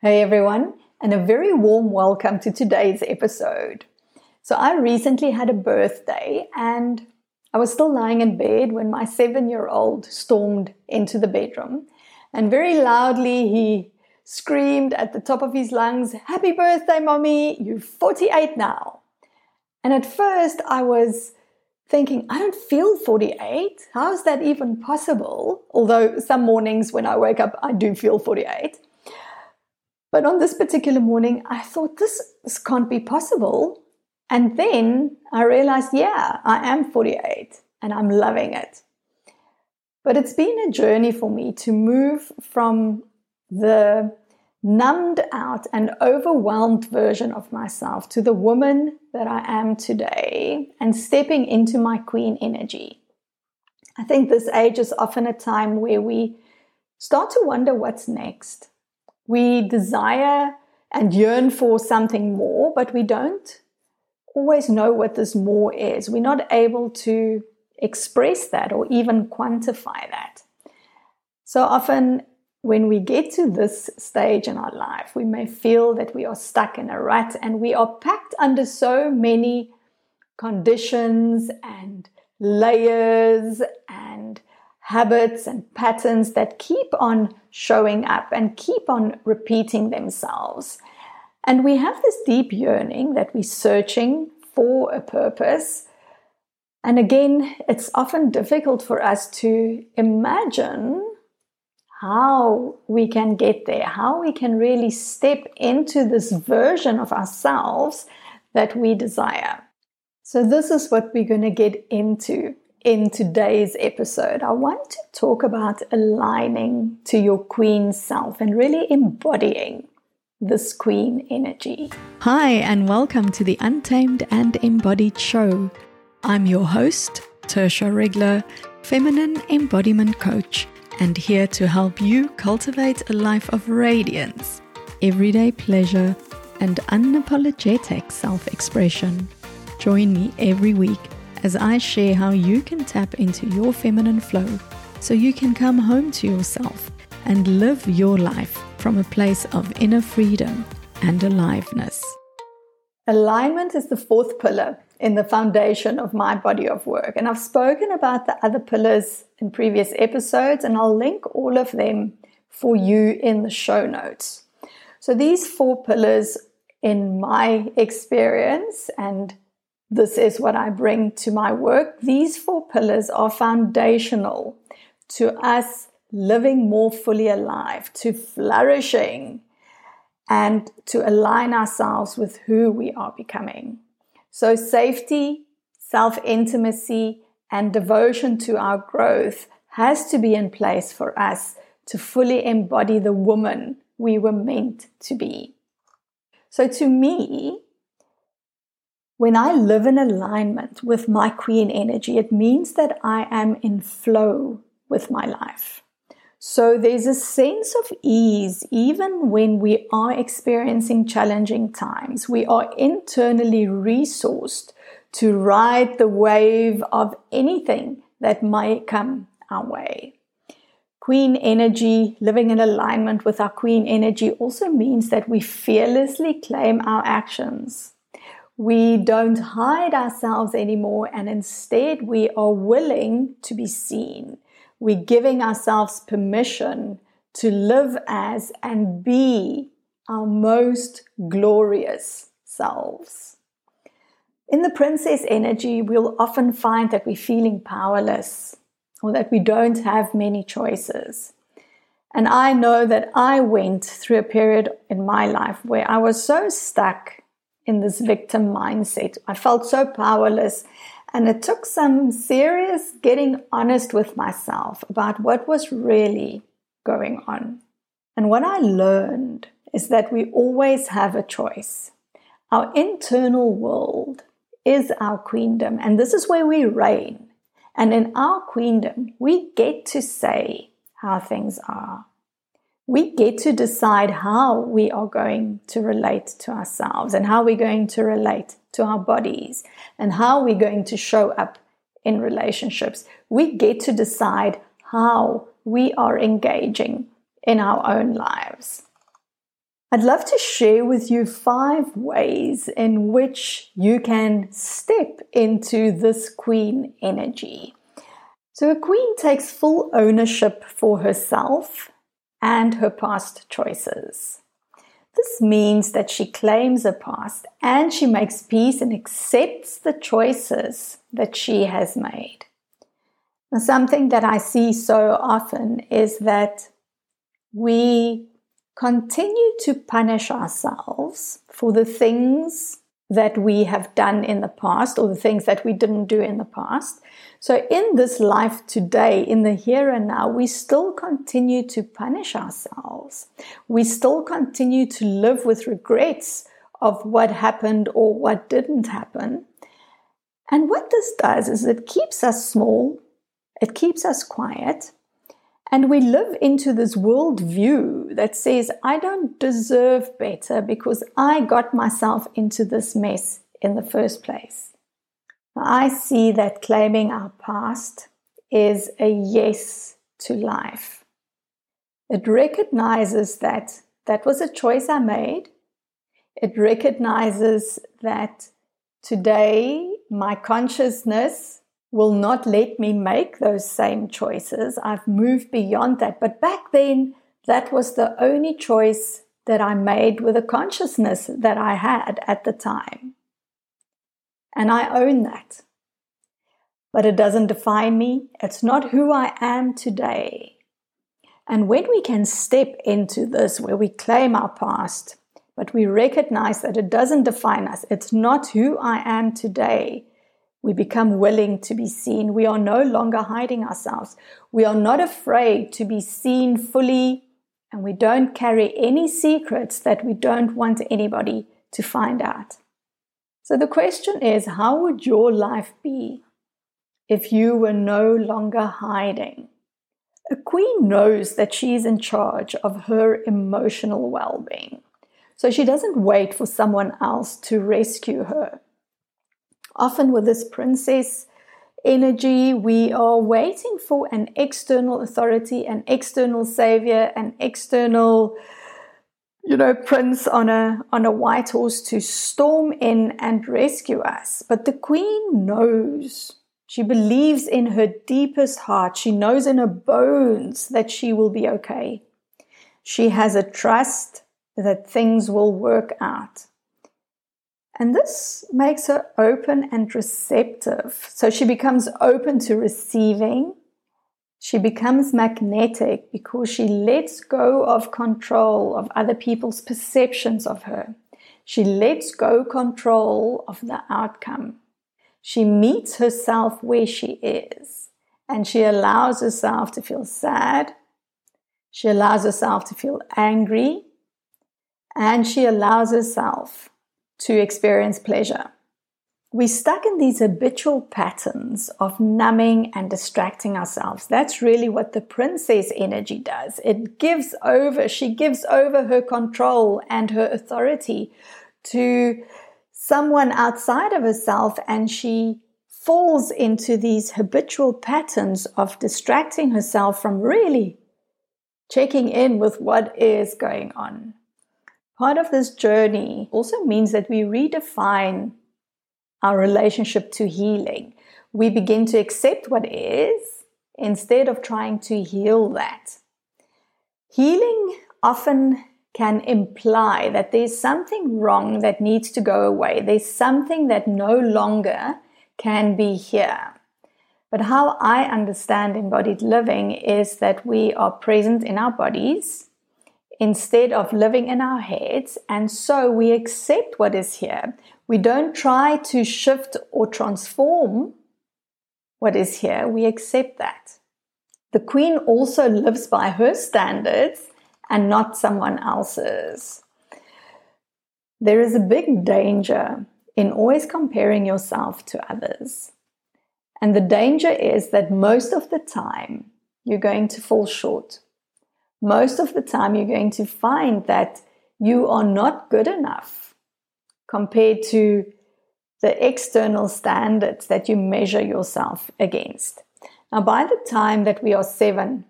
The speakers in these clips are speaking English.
Hey everyone, and a very warm welcome to today's episode. So, I recently had a birthday and I was still lying in bed when my seven year old stormed into the bedroom and very loudly he screamed at the top of his lungs, Happy birthday, mommy! You're 48 now. And at first I was thinking, I don't feel 48. How is that even possible? Although some mornings when I wake up, I do feel 48. But on this particular morning, I thought this, this can't be possible. And then I realized, yeah, I am 48 and I'm loving it. But it's been a journey for me to move from the numbed out and overwhelmed version of myself to the woman that I am today and stepping into my queen energy. I think this age is often a time where we start to wonder what's next. We desire and yearn for something more, but we don't always know what this more is. We're not able to express that or even quantify that. So often, when we get to this stage in our life, we may feel that we are stuck in a rut and we are packed under so many conditions and layers and habits and patterns that keep on showing up and keep on repeating themselves. And we have this deep yearning that we're searching for a purpose. And again, it's often difficult for us to imagine how we can get there, how we can really step into this version of ourselves that we desire. So, this is what we're going to get into in today's episode, I want to talk about aligning to your queen self and really embodying this queen energy. Hi, and welcome to the Untamed and Embodied Show. I'm your host, Tertia Regler, feminine embodiment coach, and here to help you cultivate a life of radiance, everyday pleasure, and unapologetic self expression. Join me every week as I share how you can tap into your feminine flow so you can come home to yourself and live your life from a place of inner freedom and aliveness. Alignment is the fourth pillar in the foundation of my body of work. And I've spoken about the other pillars in previous episodes, and I'll link all of them for you in the show notes. So, these four pillars, in my experience and this is what I bring to my work. These four pillars are foundational to us living more fully alive, to flourishing, and to align ourselves with who we are becoming. So, safety, self intimacy, and devotion to our growth has to be in place for us to fully embody the woman we were meant to be. So, to me, when I live in alignment with my queen energy, it means that I am in flow with my life. So there's a sense of ease even when we are experiencing challenging times. We are internally resourced to ride the wave of anything that might come our way. Queen energy, living in alignment with our queen energy, also means that we fearlessly claim our actions we don't hide ourselves anymore, and instead we are willing to be seen. We're giving ourselves permission to live as and be our most glorious selves. In the princess energy, we'll often find that we're feeling powerless or that we don't have many choices. And I know that I went through a period in my life where I was so stuck in this victim mindset. I felt so powerless. And it took some serious getting honest with myself about what was really going on. And what I learned is that we always have a choice. Our internal world is our queendom, and this is where we reign. And in our queendom, we get to say how things are we get to decide how we are going to relate to ourselves and how we're going to relate to our bodies and how we're going to show up in relationships. We get to decide how we are engaging in our own lives. I'd love to share with you five ways in which you can step into this queen energy. So, a queen takes full ownership for herself and her past choices. This means that she claims her past and she makes peace and accepts the choices that she has made. Now, something that I see so often is that we continue to punish ourselves for the things that we have done in the past or the things that we didn't do in the past. So, in this life today, in the here and now, we still continue to punish ourselves. We still continue to live with regrets of what happened or what didn't happen. And what this does is it keeps us small, it keeps us quiet, and we live into this worldview that says, I don't deserve better because I got myself into this mess in the first place. I see that claiming our past is a yes to life. It recognizes that that was a choice I made. It recognizes that today my consciousness will not let me make those same choices. I've moved beyond that. But back then, that was the only choice that I made with the consciousness that I had at the time. And I own that. But it doesn't define me. It's not who I am today. And when we can step into this, where we claim our past, but we recognize that it doesn't define us, it's not who I am today, we become willing to be seen. We are no longer hiding ourselves. We are not afraid to be seen fully, and we don't carry any secrets that we don't want anybody to find out. So the question is how would your life be if you were no longer hiding? A queen knows that she is in charge of her emotional well being. So she doesn't wait for someone else to rescue her often with this princess energy, we are waiting for an external authority, an external savior, an external you know prince on a on a white horse to storm in and rescue us. But the queen knows. She believes in her deepest heart. She knows in her bones that she will be okay. She has a trust that things will work out and this makes her open and receptive. So she becomes open to receiving. She becomes magnetic because she lets go of control of other people's perceptions of her. She lets go control of the outcome. She meets herself where she is and she allows herself to feel sad. She allows herself to feel angry and she allows herself to experience pleasure. We're stuck in these habitual patterns of numbing and distracting ourselves. That's really what the princess energy does. It gives over, she gives over her control and her authority to someone outside of herself, and she falls into these habitual patterns of distracting herself from really checking in with what is going on. Part of this journey also means that we redefine our relationship to healing. We begin to accept what is instead of trying to heal that. Healing often can imply that there's something wrong that needs to go away. There's something that no longer can be here. But how I understand embodied living is that we are present in our bodies instead of living in our heads. And so we accept what is here. We don't try to shift or transform what is here. We accept that. The queen also lives by her standards and not someone else's. There is a big danger in always comparing yourself to others. And the danger is that most of the time you're going to fall short most of the time you're going to find that you are not good enough compared to the external standards that you measure yourself against. Now, by the time that we are seven,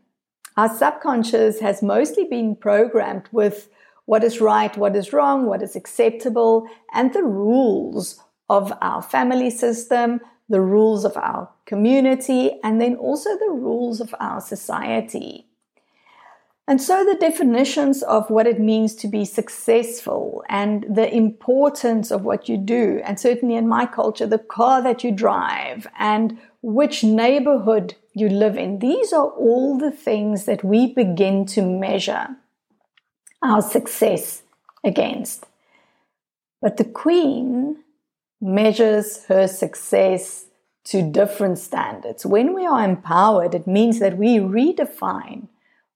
our subconscious has mostly been programmed with what is right, what is wrong, what is acceptable, and the rules of our family system, the rules of our community, and then also the rules of our society. And so the definitions of what it means to be successful and the importance of what you do, and certainly in my culture, the car that you drive and which neighborhood you live in, these are all the things that we begin to measure our success against. But the Queen measures her success to different standards. When we are empowered, it means that we redefine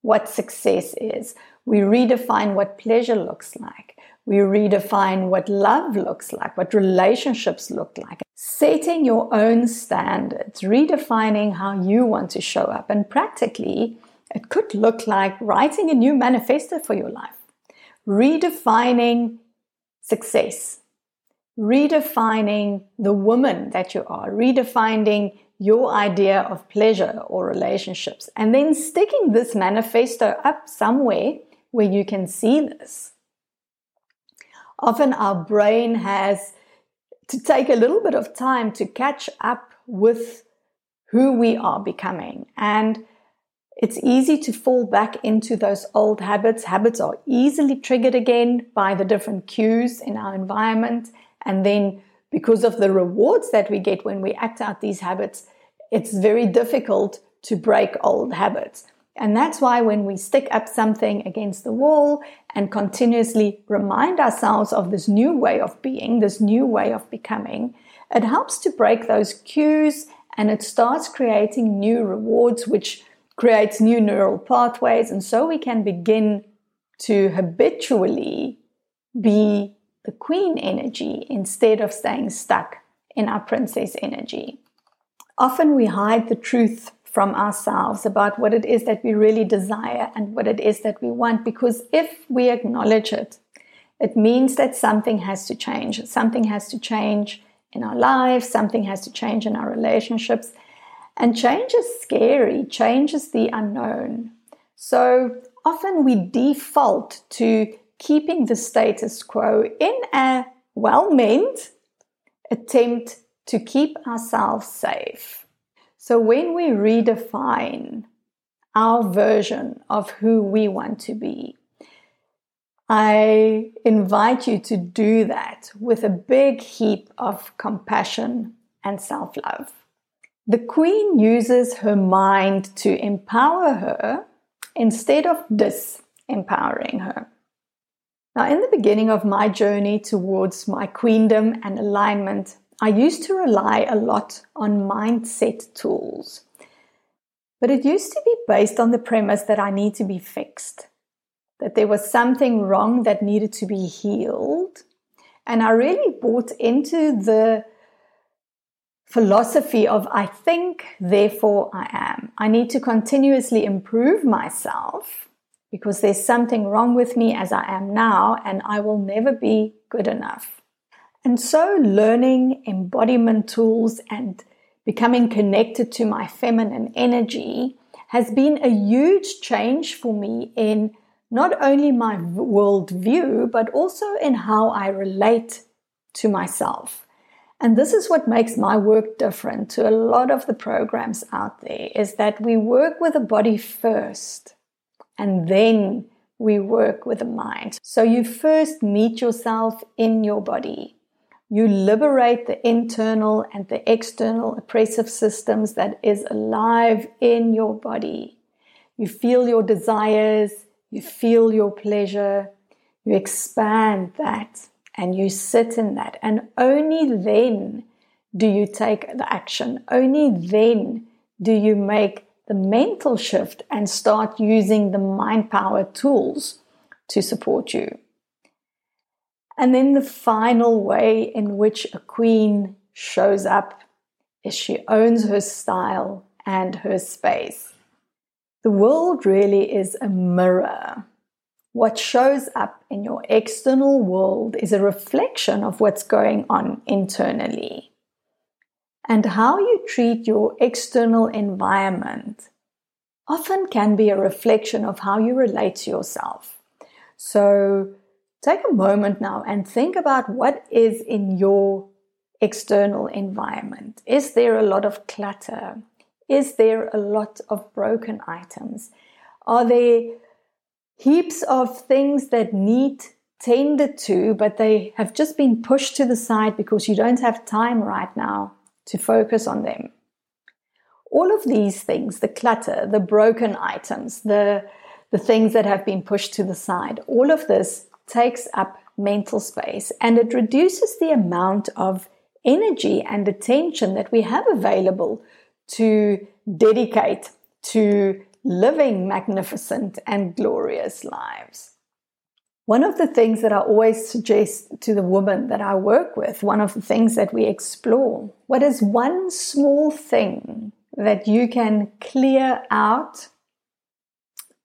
what success is. We redefine what pleasure looks like. We redefine what love looks like, what relationships look like. Setting your own standards, redefining how you want to show up. And practically, it could look like writing a new manifesto for your life, redefining success, redefining the woman that you are, redefining your idea of pleasure or relationships, and then sticking this manifesto up somewhere where you can see this. Often our brain has to take a little bit of time to catch up with who we are becoming. And it's easy to fall back into those old habits. Habits are easily triggered again by the different cues in our environment. And then because of the rewards that we get when we act out these habits, it's very difficult to break old habits. And that's why when we stick up something against the wall and continuously remind ourselves of this new way of being, this new way of becoming, it helps to break those cues and it starts creating new rewards, which creates new neural pathways. And so we can begin to habitually be the queen energy instead of staying stuck in our princess energy. Often we hide the truth from ourselves about what it is that we really desire and what it is that we want because if we acknowledge it, it means that something has to change. Something has to change in our lives, something has to change in our relationships. And change is scary, change is the unknown. So often we default to keeping the status quo in a well meant attempt to keep ourselves safe. So when we redefine our version of who we want to be, I invite you to do that with a big heap of compassion and self love. The Queen uses her mind to empower her instead of disempowering her. Now, in the beginning of my journey towards my queendom and alignment, I used to rely a lot on mindset tools, but it used to be based on the premise that I need to be fixed, that there was something wrong that needed to be healed. And I really bought into the philosophy of I think, therefore I am. I need to continuously improve myself because there's something wrong with me as I am now, and I will never be good enough. And so, learning embodiment tools and becoming connected to my feminine energy has been a huge change for me in not only my worldview, but also in how I relate to myself. And this is what makes my work different to a lot of the programs out there is that we work with the body first and then we work with the mind. So you first meet yourself in your body. You liberate the internal and the external oppressive systems that is alive in your body. You feel your desires, you feel your pleasure, you expand that and you sit in that. And only then do you take the action. Only then do you make the mental shift and start using the mind power tools to support you. And then the final way in which a queen shows up is she owns her style and her space. The world really is a mirror. What shows up in your external world is a reflection of what's going on internally. And how you treat your external environment often can be a reflection of how you relate to yourself. So, take a moment now and think about what is in your external environment. Is there a lot of clutter? Is there a lot of broken items? Are there heaps of things that need tended to, but they have just been pushed to the side because you don't have time right now to focus on them? All of these things, the clutter, the broken items, the, the things that have been pushed to the side, all of this takes up mental space and it reduces the amount of energy and attention that we have available to dedicate to living magnificent and glorious lives. One of the things that I always suggest to the women that I work with, one of the things that we explore, what is one small thing that you can clear out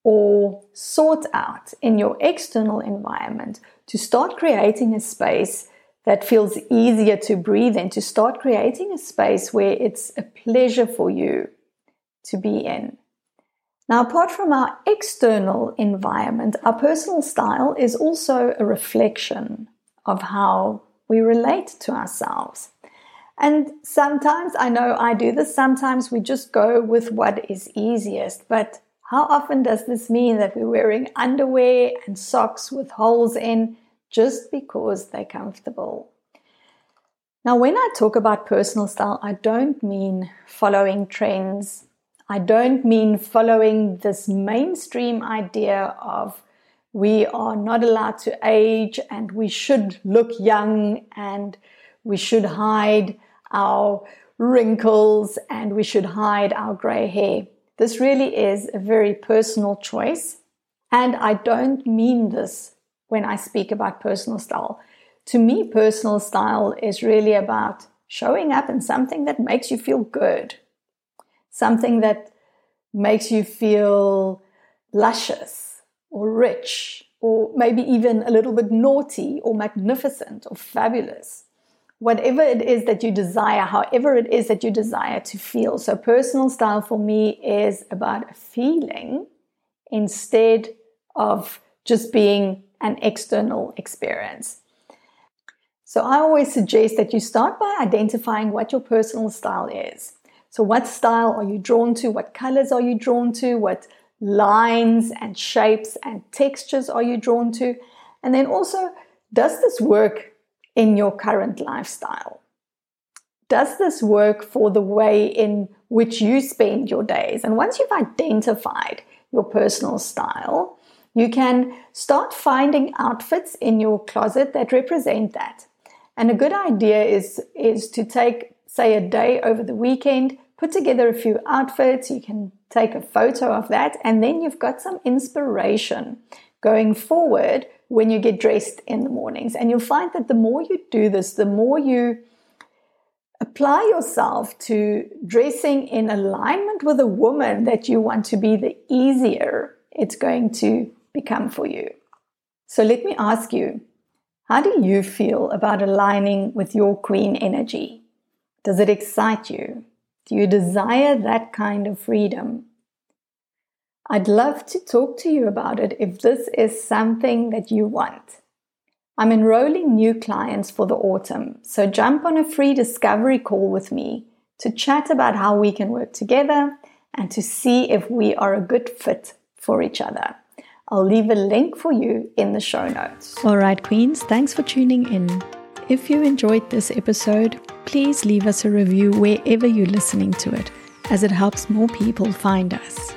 or sort out in your external environment to start creating a space that feels easier to breathe in, to start creating a space where it's a pleasure for you to be in. Now, apart from our external environment, our personal style is also a reflection of how we relate to ourselves. And sometimes, I know I do this, sometimes we just go with what is easiest. But how often does this mean that we're wearing underwear and socks with holes in just because they're comfortable. Now, when I talk about personal style, I don't mean following trends. I don't mean following this mainstream idea of we are not allowed to age and we should look young and we should hide our wrinkles and we should hide our gray hair. This really is a very personal choice. And I don't mean this when I speak about personal style. To me, personal style is really about showing up in something that makes you feel good, something that makes you feel luscious or rich, or maybe even a little bit naughty or magnificent or fabulous. Whatever it is that you desire, however it is that you desire to feel. So, personal style for me is about a feeling instead of just being an external experience. So I always suggest that you start by identifying what your personal style is. So, what style are you drawn to? What colors are you drawn to? What lines and shapes and textures are you drawn to? And then also, does this work in your current lifestyle? Does this work for the way in which you spend your days? And once you've identified your personal style, you can start finding outfits in your closet that represent that. And a good idea is, is to take, say, a day over the weekend, put together a few outfits. You can take a photo of that, and then you've got some inspiration going forward when you get dressed in the mornings. And you'll find that the more you do this, the more you apply yourself to dressing in alignment with a woman that you want to be, the easier it's going to become for you. So let me ask you how do you feel about aligning with your queen energy? Does it excite you? Do you desire that kind of freedom? I'd love to talk to you about it if this is something that you want. I'm enrolling new clients for the autumn, so jump on a free discovery call with me to chat about how we can work together and to see if we are a good fit for each other. I'll leave a link for you in the show notes. All right, Queens, thanks for tuning in. If you enjoyed this episode, please leave us a review wherever you're listening to it, as it helps more people find us.